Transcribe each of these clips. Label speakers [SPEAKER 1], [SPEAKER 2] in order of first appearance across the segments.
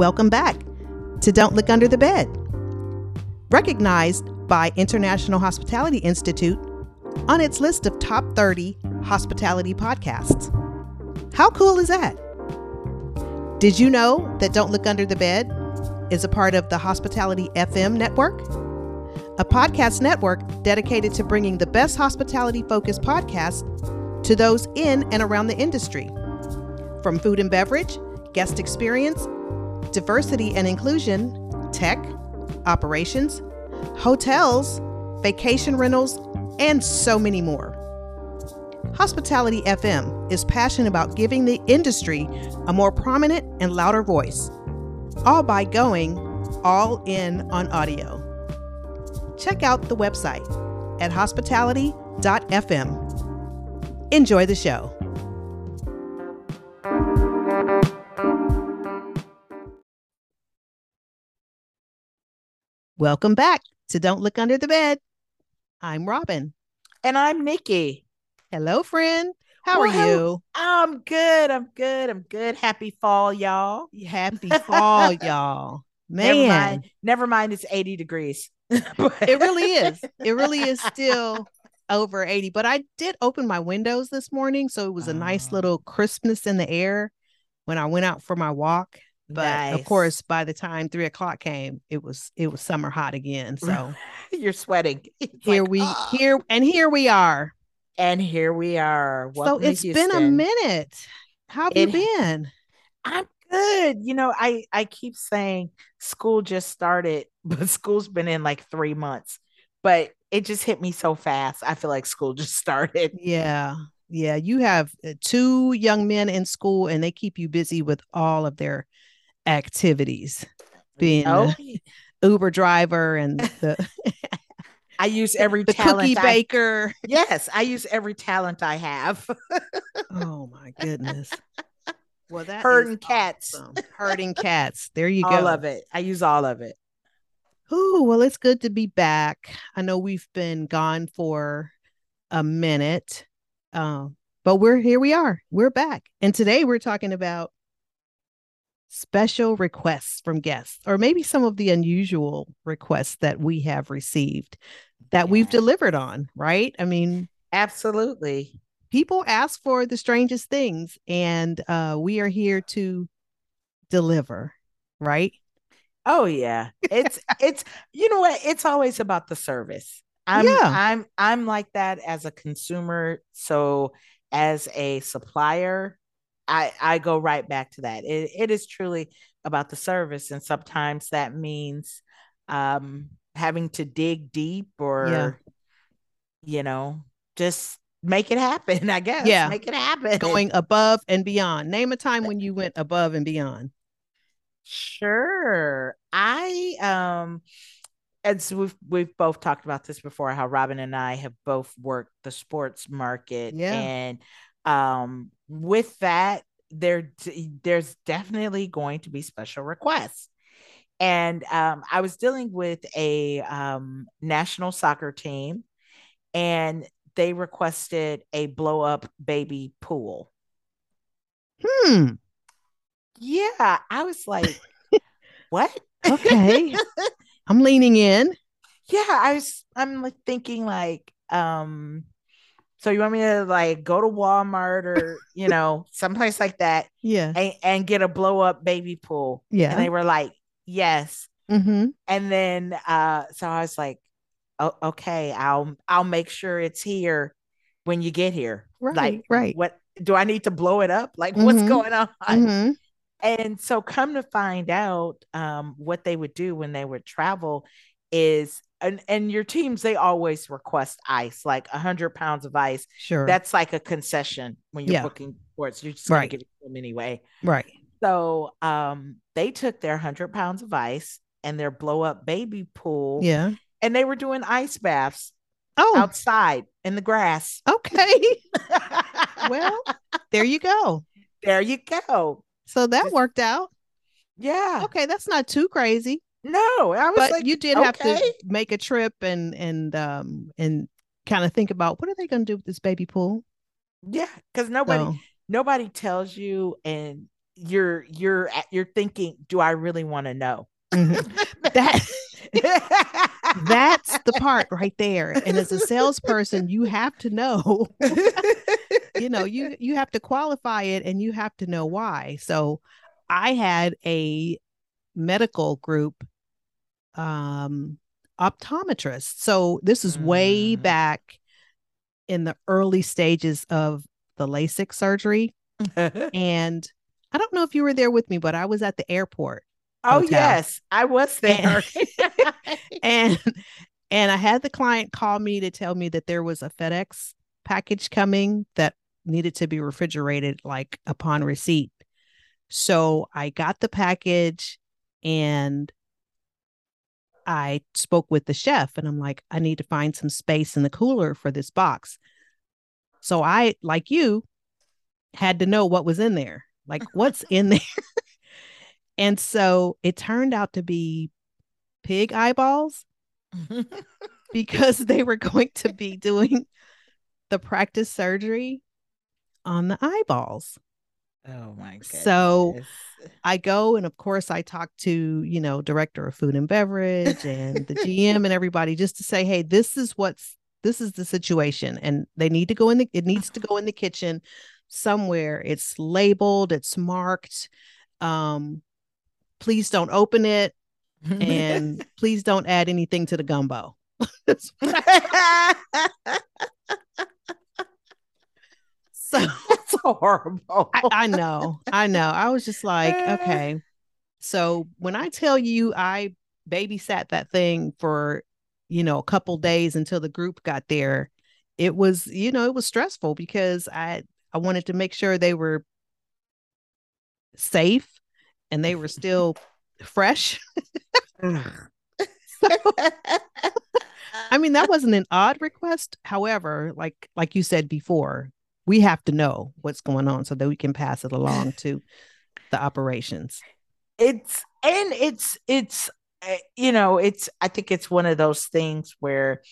[SPEAKER 1] Welcome back to Don't Look Under the Bed. Recognized by International Hospitality Institute on its list of top 30 hospitality podcasts. How cool is that? Did you know that Don't Look Under the Bed is a part of the Hospitality FM network? A podcast network dedicated to bringing the best hospitality focused podcasts to those in and around the industry. From food and beverage, guest experience, diversity and inclusion, tech, operations, hotels, vacation rentals, and so many more. Hospitality FM is passionate about giving the industry a more prominent and louder voice, all by going all in on audio. Check out the website at hospitality.fm. Enjoy the show. Welcome back to Don't Look Under the Bed. I'm Robin.
[SPEAKER 2] And I'm Nikki.
[SPEAKER 1] Hello, friend. How
[SPEAKER 2] Well,
[SPEAKER 1] are you?
[SPEAKER 2] I'm good. I'm good. I'm good. Happy fall, y'all.
[SPEAKER 1] Happy fall, y'all.
[SPEAKER 2] Never mind. Never mind. It's 80 degrees.
[SPEAKER 1] it really is. It really is still over 80. But I did open my windows this morning. So it was a nice
[SPEAKER 2] Oh.
[SPEAKER 1] little crispness in the air when I went out for my walk. But of course, by the time three o'clock came, it was it was summer hot again. So
[SPEAKER 2] you're sweating. It's
[SPEAKER 1] here
[SPEAKER 2] like,
[SPEAKER 1] we
[SPEAKER 2] "Ah."
[SPEAKER 1] here and here we are.
[SPEAKER 2] and here we are.
[SPEAKER 1] so
[SPEAKER 2] Welcome to
[SPEAKER 1] it's been a minute. How have
[SPEAKER 2] It-
[SPEAKER 1] you been?
[SPEAKER 2] I'm good. You know, I I keep saying school just started, but school's been in like three months. But it just hit me so fast. I feel like school just started.
[SPEAKER 1] Yeah. Yeah. You have uh, two young men in school and they keep you busy with all of their activities, being
[SPEAKER 2] Oh,
[SPEAKER 1] Uber driver and the,
[SPEAKER 2] I use every
[SPEAKER 1] the
[SPEAKER 2] talent.
[SPEAKER 1] cookie
[SPEAKER 2] I-
[SPEAKER 1] baker.
[SPEAKER 2] yes, I use every talent I have.
[SPEAKER 1] Oh my goodness. Well, that
[SPEAKER 2] Herding cats.
[SPEAKER 1] awesome. Herding cats. There you
[SPEAKER 2] all
[SPEAKER 1] go.
[SPEAKER 2] All of it. I use all of it.
[SPEAKER 1] Ooh, well, it's good to be back. I know we've been gone for a minute, um, but we're here. We are. We're back, and today we're talking about special requests from guests, or maybe some of the unusual requests that we have received that we've delivered on. Right? I mean,
[SPEAKER 2] Absolutely.
[SPEAKER 1] people ask for the strangest things, and uh, we are here to deliver. Right?
[SPEAKER 2] Oh yeah. It's it's you know what? It's always about the service. I'm
[SPEAKER 1] Yeah.
[SPEAKER 2] I'm I'm like that as a consumer. So as a supplier, I I go right back to that. It it is truly about the service. And sometimes that means um having to dig deep or you know, just make it happen, I guess.
[SPEAKER 1] Yeah.
[SPEAKER 2] Make it happen.
[SPEAKER 1] Going above and beyond. Name a time when you went above and beyond.
[SPEAKER 2] Sure. I um as we've we've both talked about this before, how Robin and I have both worked the sports market.
[SPEAKER 1] Yeah.
[SPEAKER 2] And um with that, there there's definitely going to be special requests. And um I was dealing with a um national soccer team and they requested a blow up baby pool.
[SPEAKER 1] Hmm.
[SPEAKER 2] Yeah, I was like, what?
[SPEAKER 1] Okay. I'm leaning in.
[SPEAKER 2] yeah, I was I'm like thinking like, um, so you want me to like go to Walmart or you know, someplace like that
[SPEAKER 1] Yeah.
[SPEAKER 2] and, and get a blow up baby pool.
[SPEAKER 1] Yeah.
[SPEAKER 2] And they were like, yes.
[SPEAKER 1] Mm-hmm.
[SPEAKER 2] And then uh so I was like, oh, okay, I'll I'll make sure it's here when you get here.
[SPEAKER 1] Right.
[SPEAKER 2] like
[SPEAKER 1] right.
[SPEAKER 2] what do I need to blow it up? Like what's
[SPEAKER 1] Mhm.
[SPEAKER 2] going on?
[SPEAKER 1] Mm-hmm.
[SPEAKER 2] And so, come to find out, um, what they would do when they would travel is, and, and your teams, they always request ice, like a hundred pounds of ice.
[SPEAKER 1] Sure.
[SPEAKER 2] That's like a concession when you're
[SPEAKER 1] Yeah.
[SPEAKER 2] booking sports. You're just gonna
[SPEAKER 1] Right.
[SPEAKER 2] give it to them anyway.
[SPEAKER 1] right.
[SPEAKER 2] So, um, they took their hundred pounds of ice and their blow up baby pool,
[SPEAKER 1] Yeah.
[SPEAKER 2] and they were doing ice baths
[SPEAKER 1] Oh,
[SPEAKER 2] outside in the grass.
[SPEAKER 1] okay. well, there you go.
[SPEAKER 2] there you go.
[SPEAKER 1] So that worked out.
[SPEAKER 2] Yeah.
[SPEAKER 1] Okay, that's not too crazy.
[SPEAKER 2] No, I was
[SPEAKER 1] But
[SPEAKER 2] like,
[SPEAKER 1] you did have to make a trip and and um and kind of think about what are they going to do with this baby pool?
[SPEAKER 2] yeah, because nobody
[SPEAKER 1] So,
[SPEAKER 2] nobody tells you and you're you're you're thinking, do I really want to know?
[SPEAKER 1] Mm-hmm. that that's the part right there. And as a salesperson, you have to know. you know, you you have to qualify it and you have to know why. So I had a medical group um optometrist. So this is way
[SPEAKER 2] Mm.
[SPEAKER 1] back in the early stages of the LASIK surgery. And I don't know if you were there with me, but I was at the airport
[SPEAKER 2] oh
[SPEAKER 1] Hotel.
[SPEAKER 2] yes, I was there.
[SPEAKER 1] and and I had the client call me to tell me that there was a FedEx package coming that needed to be refrigerated like upon receipt. So I got the package and I spoke with the chef and I'm like, I need to find some space in the cooler for this box. So I, like you, had to know what was in there. Like, what's in there? and so it turned out to be pig eyeballs because they were going to be doing the practice surgery on the eyeballs.
[SPEAKER 2] Oh my goodness.
[SPEAKER 1] So- I go and of course I talk to, you know, director of food and beverage and the GM and everybody just to say, "Hey, this is what's this is the situation and they need to go in the it needs to go in the kitchen somewhere. It's labeled, it's marked. Um please don't open it and please don't add anything to the gumbo." so
[SPEAKER 2] horrible.
[SPEAKER 1] I, I know, I know. I was just like, okay. So when I tell you I babysat that thing for, you know, a couple days until the group got there, it was, you know, it was stressful because I I wanted to make sure they were safe and they were still fresh. I mean, that wasn't an odd request. However, like like you said before, we have to know what's going on so that we can pass it along to the operations.
[SPEAKER 2] it's and it's it's uh, you know it's i think it's one of those things where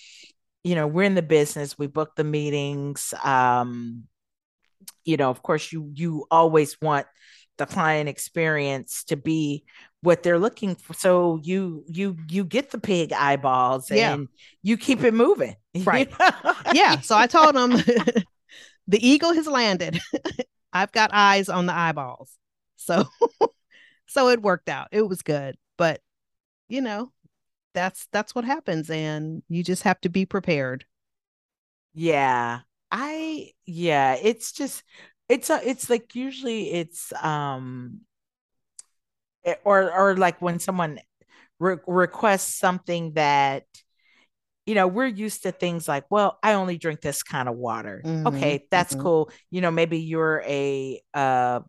[SPEAKER 2] you know we're in the business we book the meetings um you know of course you you always want the client experience to be what they're looking for so you you you get the pig eyeballs
[SPEAKER 1] Yeah.
[SPEAKER 2] and you keep it moving you
[SPEAKER 1] Right.
[SPEAKER 2] know?
[SPEAKER 1] Yeah. So I told them the eagle has landed. I've got eyes on the eyeballs. So so it worked out. It was good. But you know, that's that's what happens and you just have to be prepared.
[SPEAKER 2] Yeah. I yeah, it's just it's a it's like usually it's um eh, or or like when someone re- requests something that you know we're used to things like well I only drink this kind of water.
[SPEAKER 1] Mhm,
[SPEAKER 2] Okay, that's
[SPEAKER 1] mhm.
[SPEAKER 2] cool. You know, maybe you're a uh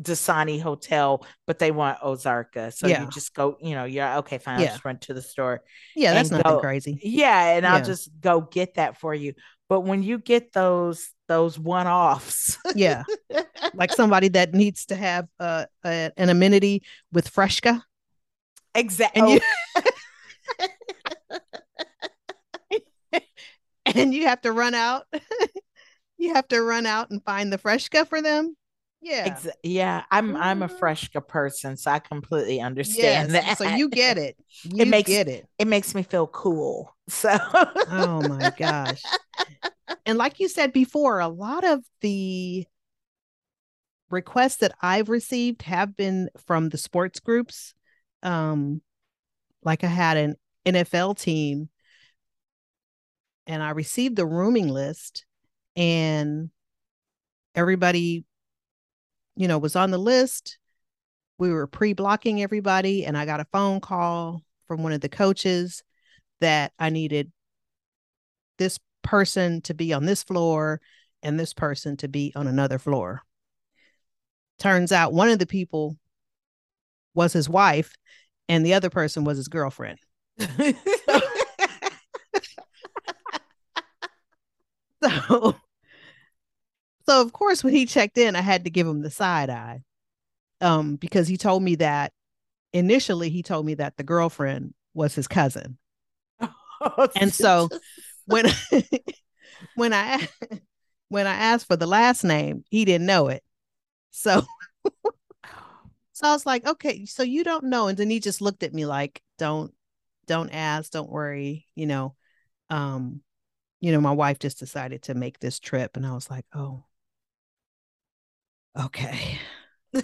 [SPEAKER 2] Dasani hotel, but they want Ozarka. So
[SPEAKER 1] Yeah.
[SPEAKER 2] you just go, you know, you're okay, fine. I'll just run to the store.
[SPEAKER 1] Yeah, that's nothing crazy.
[SPEAKER 2] Yeah, and I'll just go get that for you. But when you get those those one offs,
[SPEAKER 1] Yeah. like somebody that needs to have uh, a, an amenity with Fresca.
[SPEAKER 2] exactly.
[SPEAKER 1] You and you have to run out. you have to run out and find the Fresca for them. Yeah.
[SPEAKER 2] Exa- yeah, I'm I'm a
[SPEAKER 1] Mhm.
[SPEAKER 2] Fresca person, so I completely understand
[SPEAKER 1] Yes.
[SPEAKER 2] that.
[SPEAKER 1] So you get it. You
[SPEAKER 2] makes-
[SPEAKER 1] get it.
[SPEAKER 2] it makes me feel cool. So
[SPEAKER 1] Oh my gosh. And like you said before, a lot of the requests that I've received have been from the sports groups. Um, like I had an NFL team and I received the rooming list and everybody, you know, was on the list. We were pre-blocking everybody and I got a phone call from one of the coaches that I needed this person to be on this floor and this person to be on another floor. Turns out one of the people was his wife and the other person was his girlfriend. So so of course when he checked in I had to give him the side eye. Um because he told me that initially he told me that the girlfriend was his cousin. And so when when I when I asked for the last name, he didn't know it. So So I was like, okay, so you don't know. And then he just looked at me like, don't, don't ask, don't worry, you know. Um, you know, my wife just decided to make this trip. And I was like, oh, okay. Oh.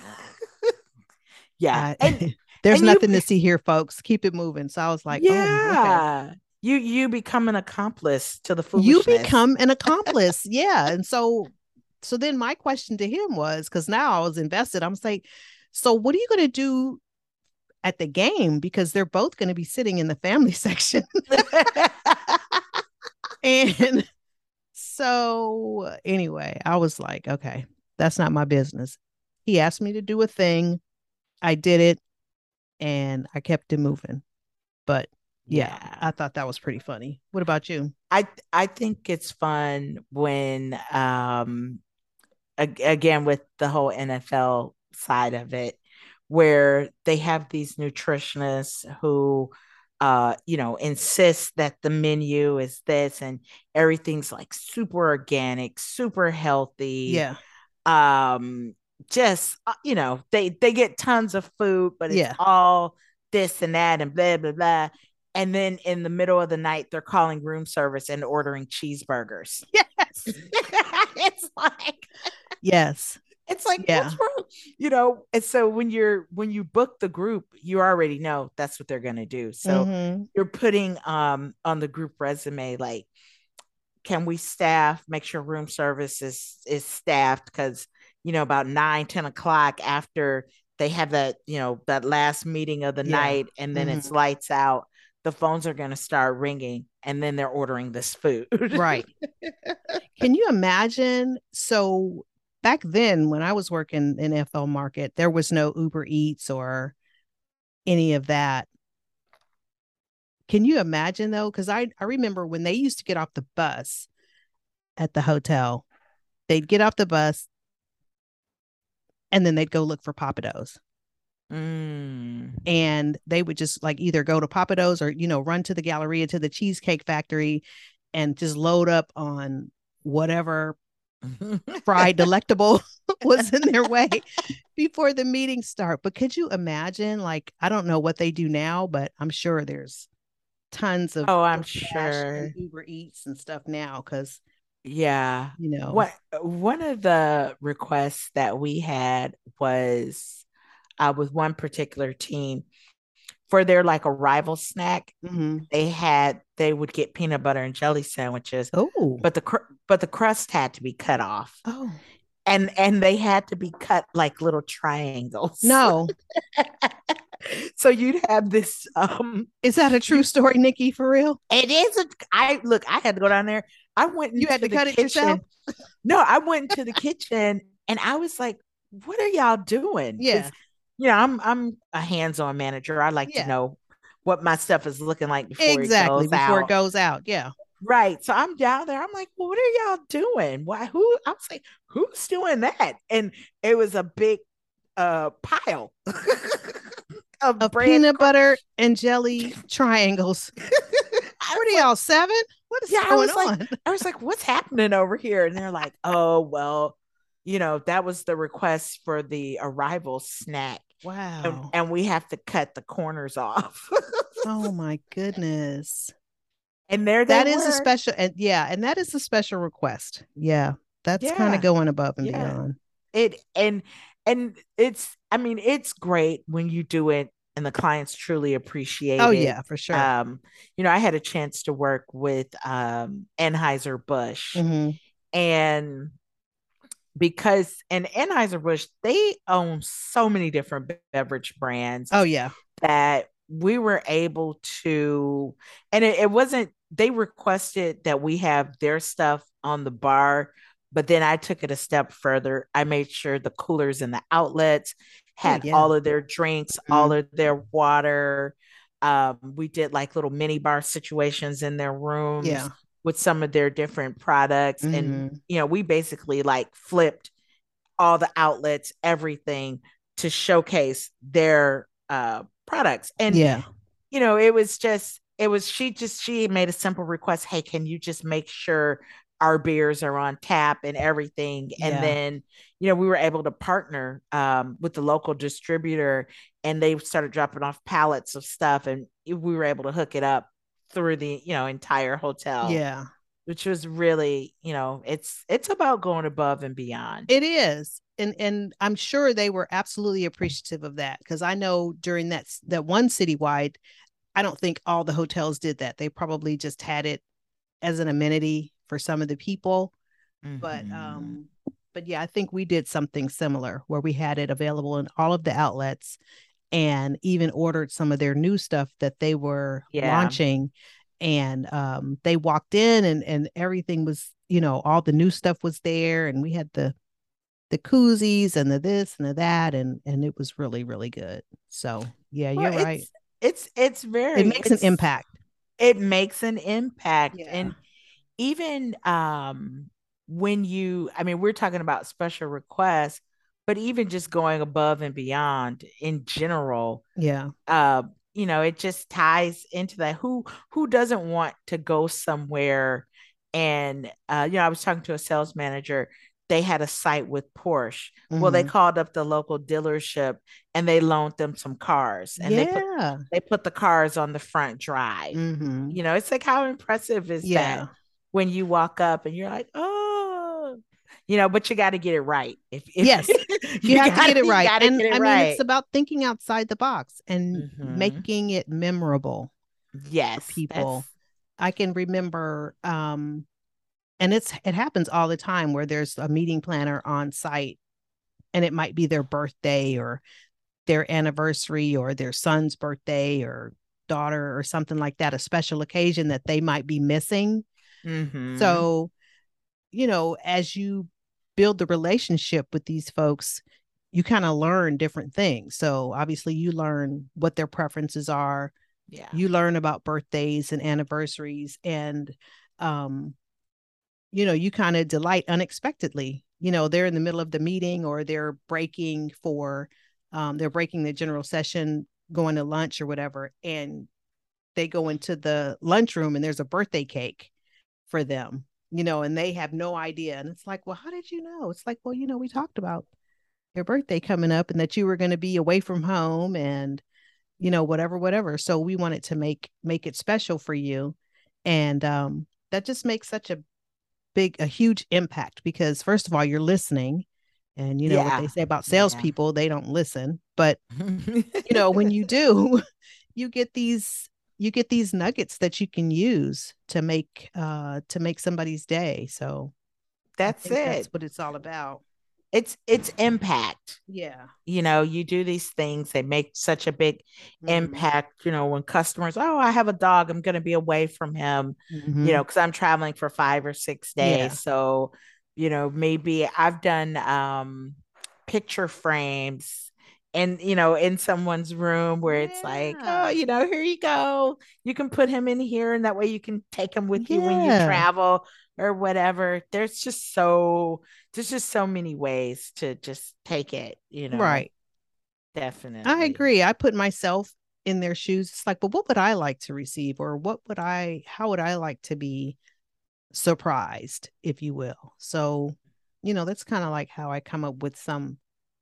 [SPEAKER 2] yeah.
[SPEAKER 1] I,
[SPEAKER 2] and,
[SPEAKER 1] there's
[SPEAKER 2] and
[SPEAKER 1] nothing
[SPEAKER 2] you,
[SPEAKER 1] to see here, folks. Keep it moving. So I was like,
[SPEAKER 2] yeah.
[SPEAKER 1] Oh, okay.
[SPEAKER 2] You you become an accomplice to the foolishness.
[SPEAKER 1] You become an accomplice. yeah. And so so then my question to him was because now I was invested. I'm saying, so what are you going to do at the game? Because they're both going to be sitting in the family section. and so anyway, I was like, okay, that's not my business. He asked me to do a thing. I did it and I kept it moving. But yeah, yeah, I thought that was pretty funny. What about you?
[SPEAKER 2] I I think it's fun when um again with the whole NFL side of it where they have these nutritionists who uh you know insist that the menu is this and everything's like super organic super healthy
[SPEAKER 1] yeah.
[SPEAKER 2] um just uh, you know they they get tons of food but it's yeah. all this and that and blah blah blah. And then in the middle of the night they're calling room service and ordering cheeseburgers.
[SPEAKER 1] Yes.
[SPEAKER 2] It's like
[SPEAKER 1] yes
[SPEAKER 2] it's like yeah. what's wrong you know and so when you're when you book the group you already know that's what they're going to do so mm-hmm. you're putting um on the group resume like can we staff make sure room service is is staffed because you know about nine ten o'clock after they have that you know that last meeting of the yeah. night and then mm-hmm. it's lights out the phones are going to start ringing and then they're ordering this food
[SPEAKER 1] right can you imagine so back then when i was working in fl market there was no uber eats or any of that can you imagine though because I, I remember when they used to get off the bus at the hotel they'd get off the bus and then they'd go look for Pappadeaux.
[SPEAKER 2] Mm.
[SPEAKER 1] And they would just like either go to Pappadeaux or, you know, run to the Galleria to the Cheesecake Factory and just load up on whatever fried delectable was in their way before the meeting start. But could you imagine, like, I don't know what they do now, but I'm sure there's tons of
[SPEAKER 2] oh, I'm sure
[SPEAKER 1] Uber Eats and stuff now because
[SPEAKER 2] yeah.
[SPEAKER 1] You know,
[SPEAKER 2] what one of the requests that we had was uh, with one particular team for their like arrival snack.
[SPEAKER 1] Mm-hmm.
[SPEAKER 2] They had they would get peanut butter and jelly sandwiches.
[SPEAKER 1] Oh,
[SPEAKER 2] but the cr- but the crust had to be cut off.
[SPEAKER 1] Oh,
[SPEAKER 2] and and they had to be cut like little triangles.
[SPEAKER 1] No.
[SPEAKER 2] so you'd have this um
[SPEAKER 1] is that a true story nikki for real
[SPEAKER 2] it is a i look i had to go down there i went
[SPEAKER 1] you had to cut
[SPEAKER 2] kitchen.
[SPEAKER 1] it yourself
[SPEAKER 2] no i went into the kitchen and i was like what are y'all doing
[SPEAKER 1] yeah
[SPEAKER 2] yeah i'm i'm a hands-on manager i like yeah. to know what my stuff is looking like before
[SPEAKER 1] exactly
[SPEAKER 2] it
[SPEAKER 1] before
[SPEAKER 2] out.
[SPEAKER 1] it goes out yeah
[SPEAKER 2] Right. So I'm down there. I'm like, well, what are y'all doing? Why who I was like, who's doing that? And it was a big uh pile
[SPEAKER 1] of, of peanut butter and jelly triangles. what are y'all seven? What is yeah, going
[SPEAKER 2] I on? Like, I was like, what's happening over here? And they're like, oh well, you know, that was the request for the arrival snack.
[SPEAKER 1] Wow.
[SPEAKER 2] And, and we have to cut the corners off.
[SPEAKER 1] oh my goodness.
[SPEAKER 2] And there
[SPEAKER 1] that
[SPEAKER 2] were.
[SPEAKER 1] is a special and yeah, and that is a special request. Yeah. That's yeah. kind of going above and yeah. beyond.
[SPEAKER 2] It and and it's i mean it's great when you do it and the clients truly appreciate
[SPEAKER 1] oh
[SPEAKER 2] it.
[SPEAKER 1] yeah for sure
[SPEAKER 2] um you know i had a chance to work with um anheuser-busch
[SPEAKER 1] mm-hmm.
[SPEAKER 2] and because and anheuser-busch they own so many different beverage brands
[SPEAKER 1] oh yeah
[SPEAKER 2] that we were able to and it, it wasn't they requested that we have their stuff on the bar but then I took it a step further. I made sure the coolers and the outlets had yeah. all of their drinks, mm-hmm. all of their water. Um, we did like little mini bar situations in their rooms
[SPEAKER 1] yeah.
[SPEAKER 2] With some of their different products.
[SPEAKER 1] Mm-hmm.
[SPEAKER 2] And, you know, we basically like flipped all the outlets, everything to showcase their uh, products. And,
[SPEAKER 1] yeah,
[SPEAKER 2] you know, it was just, it was, she just, she made a simple request. Hey, can you just make sure our beers are on tap and everything. And
[SPEAKER 1] Yeah.
[SPEAKER 2] then, you know, we were able to partner um, with the local distributor and they started dropping off pallets of stuff and we were able to hook it up through the, you know, entire hotel.
[SPEAKER 1] Yeah.
[SPEAKER 2] Which was really, you know, it's it's about going above and beyond.
[SPEAKER 1] It is. And and I'm sure they were absolutely appreciative of that because I know during that that one citywide, I don't think all the hotels did that. They probably just had it as an amenity for some of the people. But
[SPEAKER 2] Mhm.
[SPEAKER 1] um but yeah, I think we did something similar where we had it available in all of the outlets and even ordered some of their new stuff that they were
[SPEAKER 2] Yeah.
[SPEAKER 1] launching and um they walked in and and everything was you know all the new stuff was there and we had the the koozies and the this and the that and and it was really really good so yeah
[SPEAKER 2] Well,
[SPEAKER 1] you're right
[SPEAKER 2] It's it's, it's very
[SPEAKER 1] it makes an impact
[SPEAKER 2] It makes an impact.
[SPEAKER 1] Yeah.
[SPEAKER 2] And even um when you I mean, we're talking about special requests, but even just going above and beyond in general,
[SPEAKER 1] yeah
[SPEAKER 2] uh, you know, it just ties into that. Who who doesn't want to go somewhere and uh, you know, I was talking to a sales manager. They had a site with Porsche. Well, they
[SPEAKER 1] Mhm.
[SPEAKER 2] called up the local dealership and they loaned them some cars and they put
[SPEAKER 1] yeah
[SPEAKER 2] they put the cars on the front drive.
[SPEAKER 1] Mhm.
[SPEAKER 2] You know, it's like how impressive is
[SPEAKER 1] yeah
[SPEAKER 2] that when you walk up and you're like, oh, you know, but you got to get it right. If, if
[SPEAKER 1] Yes. you, have
[SPEAKER 2] gotta-
[SPEAKER 1] get it right and
[SPEAKER 2] it
[SPEAKER 1] i mean
[SPEAKER 2] right.
[SPEAKER 1] it's about thinking outside the box and
[SPEAKER 2] Mhm.
[SPEAKER 1] making it memorable
[SPEAKER 2] yes,
[SPEAKER 1] people. I can remember um and it's it happens all the time where there's a meeting planner on site and it might be their birthday or their anniversary or their son's birthday or daughter or something like that a special occasion that they might be missing
[SPEAKER 2] Mhm.
[SPEAKER 1] so you know as you build the relationship with these folks you kind of learn different things. So obviously you learn what their preferences are.
[SPEAKER 2] Yeah,
[SPEAKER 1] you learn about birthdays and anniversaries and um you know you kind of delight unexpectedly. You know they're in the middle of the meeting or they're breaking for um they're breaking the general session going to lunch or whatever and they go into the lunchroom and there's a birthday cake for them you know and they have no idea and it's like well how did you know it's like well you know we talked about your birthday coming up and that you were going to be away from home and you know whatever whatever so we wanted to make make it special for you and um that just makes such a big a huge impact because first of all you're listening and you know what they say about
[SPEAKER 2] Yeah.
[SPEAKER 1] salespeople they don't listen but you know when you do you get these you get these nuggets that you can use to make uh to make somebody's day so
[SPEAKER 2] that's it.
[SPEAKER 1] that's what it's all about
[SPEAKER 2] It's it's impact.
[SPEAKER 1] yeah
[SPEAKER 2] You know, you do these things, they make such a big impact. You know, when customers, oh, I have a dog, I'm going to be away from him.
[SPEAKER 1] Mhm.
[SPEAKER 2] you know, because I'm traveling for five or six days.
[SPEAKER 1] Yeah.
[SPEAKER 2] So, you know, maybe I've done um picture frames and you know, in someone's room where it's like, oh, you know, here you go. You can put him in here and that way you can take him with you when you travel or whatever. There's just so there's just so many ways to just take it, you know.
[SPEAKER 1] right
[SPEAKER 2] Definitely.
[SPEAKER 1] I agree. I put myself in their shoes. It's like, well, what would I like to receive? Or what would I, how would I like to be surprised, if you will? So, you know, that's kind of like how I come up with some,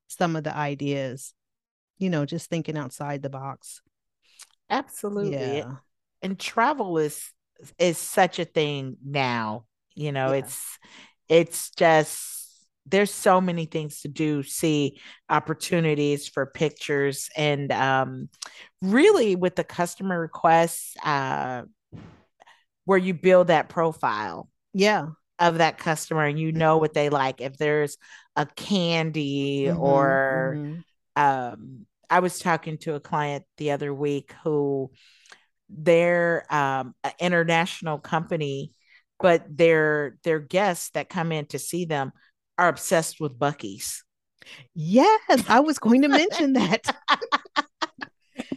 [SPEAKER 1] some of the ideas, you know, just thinking outside the box.
[SPEAKER 2] Absolutely.
[SPEAKER 1] Yeah.
[SPEAKER 2] and travel is is such a thing now you know
[SPEAKER 1] Yeah.
[SPEAKER 2] it's it's just there's so many things to do see opportunities for pictures and um really with the customer requests uh where you build that profile
[SPEAKER 1] Yeah.
[SPEAKER 2] of that customer and you know what they like if there's a candy
[SPEAKER 1] Mhm,
[SPEAKER 2] or
[SPEAKER 1] mhm.
[SPEAKER 2] Um I was talking to a client the other week who they're um an international company, but their their guests that come in to see them are obsessed with Buc-ee's.
[SPEAKER 1] Yes. I was going to mention that.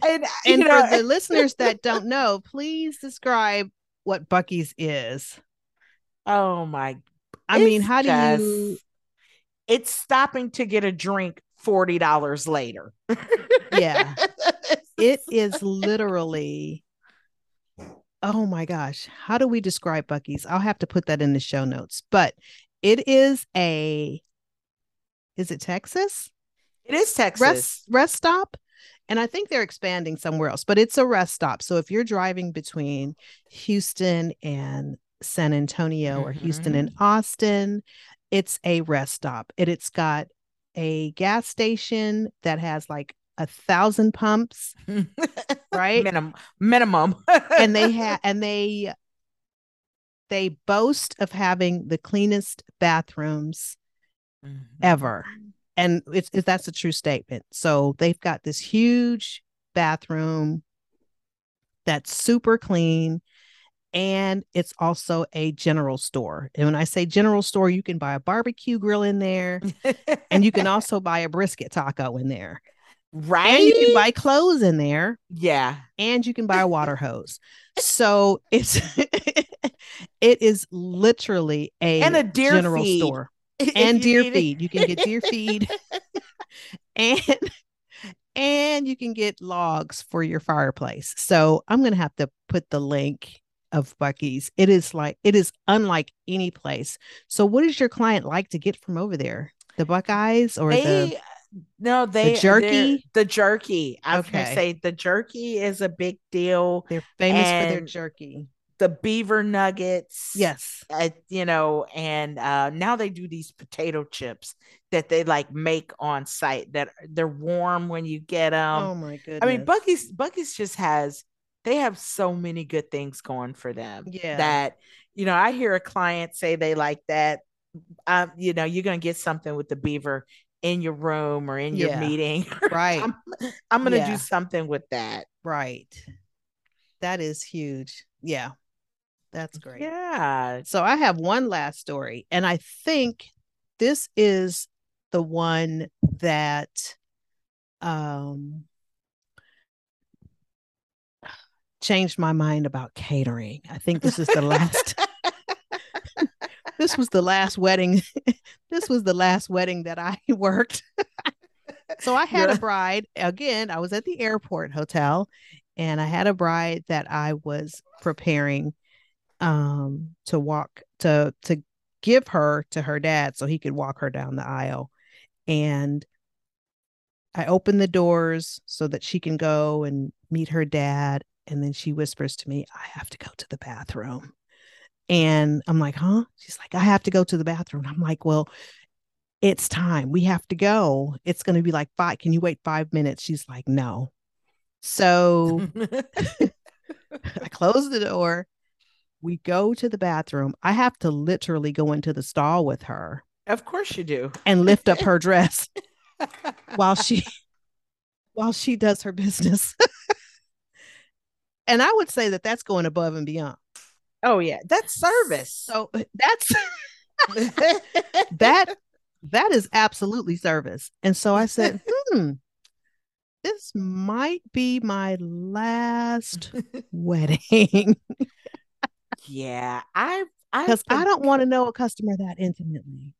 [SPEAKER 2] And,
[SPEAKER 1] And
[SPEAKER 2] know,
[SPEAKER 1] for the listeners that don't know, please describe what Buc-ee's is.
[SPEAKER 2] oh my
[SPEAKER 1] I mean, how do you
[SPEAKER 2] it's stopping to get a drink $40 later.
[SPEAKER 1] Yeah. it is literally oh my gosh, how do we describe Buc-ee's? I'll have to put that in the show notes. But it is a is it Texas?
[SPEAKER 2] It is Texas.
[SPEAKER 1] Rest rest stop. And I think they're expanding somewhere else, but it's a rest stop. So if you're driving between Houston and San Antonio mm-hmm. or Houston and mm-hmm. Austin, it's a rest stop. And it's got a gas station that has like a thousand pumps, right?
[SPEAKER 2] Minimum, minimum.
[SPEAKER 1] and they have, and they, they boast of having the cleanest bathrooms mm-hmm. ever, and it's, it's that's a true statement. So they've got this huge bathroom that's super clean and it's also a general store. And when I say general store, you can buy a barbecue grill in there, and you can also buy a brisket taco in there.
[SPEAKER 2] Right.
[SPEAKER 1] And you can buy clothes in there.
[SPEAKER 2] Yeah.
[SPEAKER 1] And you can buy a water hose. so it's it is literally a
[SPEAKER 2] and a deer
[SPEAKER 1] general
[SPEAKER 2] feed.
[SPEAKER 1] store. And deer feed. You can get deer feed. and and you can get logs for your fireplace. So I'm gonna have to put the link of Buc-ee's. It is like it is unlike any place. So what does your client like to get from over there? The Buckeyes or
[SPEAKER 2] they,
[SPEAKER 1] the
[SPEAKER 2] no, they
[SPEAKER 1] the jerky.
[SPEAKER 2] The jerky. I was okay. gonna say the jerky is a big deal.
[SPEAKER 1] They're famous for their jerky.
[SPEAKER 2] The beaver nuggets.
[SPEAKER 1] Yes.
[SPEAKER 2] Uh, you know, and uh, now they do these potato chips that they like make on site that they're warm when you get them.
[SPEAKER 1] Oh my goodness.
[SPEAKER 2] I mean, Buc-ee's Buc-ee's just has they have so many good things going for them.
[SPEAKER 1] Yeah.
[SPEAKER 2] That, you know, I hear a client say they like that. Um, you know, you're gonna get something with the beaver in your room or in your yeah. meeting.
[SPEAKER 1] Right.
[SPEAKER 2] I'm, I'm gonna yeah. do something with that.
[SPEAKER 1] Right. That is huge. Yeah. That's great.
[SPEAKER 2] Yeah.
[SPEAKER 1] So I have one last story, and I think this is the one that um changed my mind about catering. I think this is the last. this was the last wedding. this was the last wedding that I worked. so I had yeah. a bride. Again, I was at the airport hotel and I had a bride that I was preparing um to walk to to give her to her dad so he could walk her down the aisle. And I opened the doors so that she can go and meet her dad and then she whispers to me, I have to go to the bathroom. And I'm like, huh? She's like, I have to go to the bathroom. I'm like, well, it's time. We have to go. It's going to be like five. Can you wait five minutes? She's like, no. So I close the door. We go to the bathroom. I have to literally go into the stall with her.
[SPEAKER 2] Of course you do.
[SPEAKER 1] And lift up her dress while she while she does her business and I would say that that's going above and beyond.
[SPEAKER 2] Oh yeah, that's service.
[SPEAKER 1] So that's that that is absolutely service. And so I said, hmm, this might be my last wedding.
[SPEAKER 2] yeah, I
[SPEAKER 1] because I don't want to know a customer that intimately.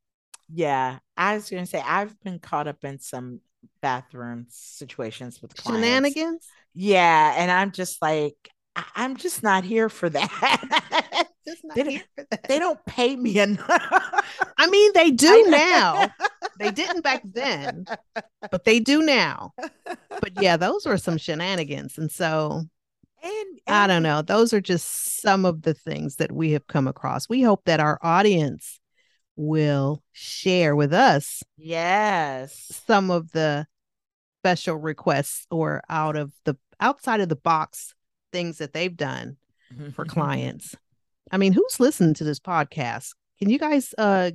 [SPEAKER 2] Yeah, I was going to say I've been caught up in some bathroom situations with clients.
[SPEAKER 1] Shenanigans?
[SPEAKER 2] Yeah. And I'm just like, I- am just not here for that. they, that. they don't pay me enough.
[SPEAKER 1] I mean, they do now. they didn't back then, but they do now. But yeah, those were some shenanigans. And so and, and, I don't know. Those are just some of the things that we have come across. We hope that our audience will share with us
[SPEAKER 2] yes.
[SPEAKER 1] some of the special requests or out of the outside of the box things that they've done for clients. I mean who's listening to this podcast? Can you guys uh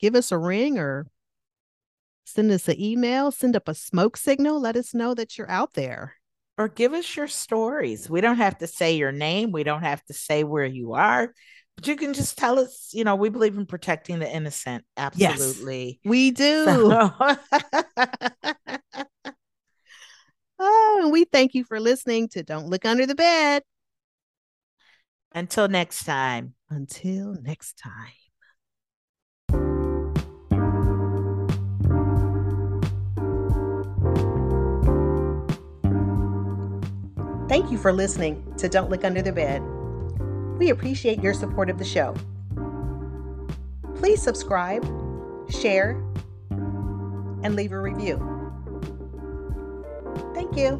[SPEAKER 1] give us a ring or send us an email send up a smoke signal let us know that you're out there.
[SPEAKER 2] Or give us your stories. We don't have to say your name. We don't have to say where you are but you can just tell us, you know, we believe in protecting the innocent. Absolutely.
[SPEAKER 1] Yes, we do. So- oh, and we thank you for listening to Don't Look Under the Bed.
[SPEAKER 2] Until next time.
[SPEAKER 1] Until next time. Thank you for listening to Don't Look Under the Bed. We appreciate your support of the show. Please subscribe, share, and leave a review. Thank you.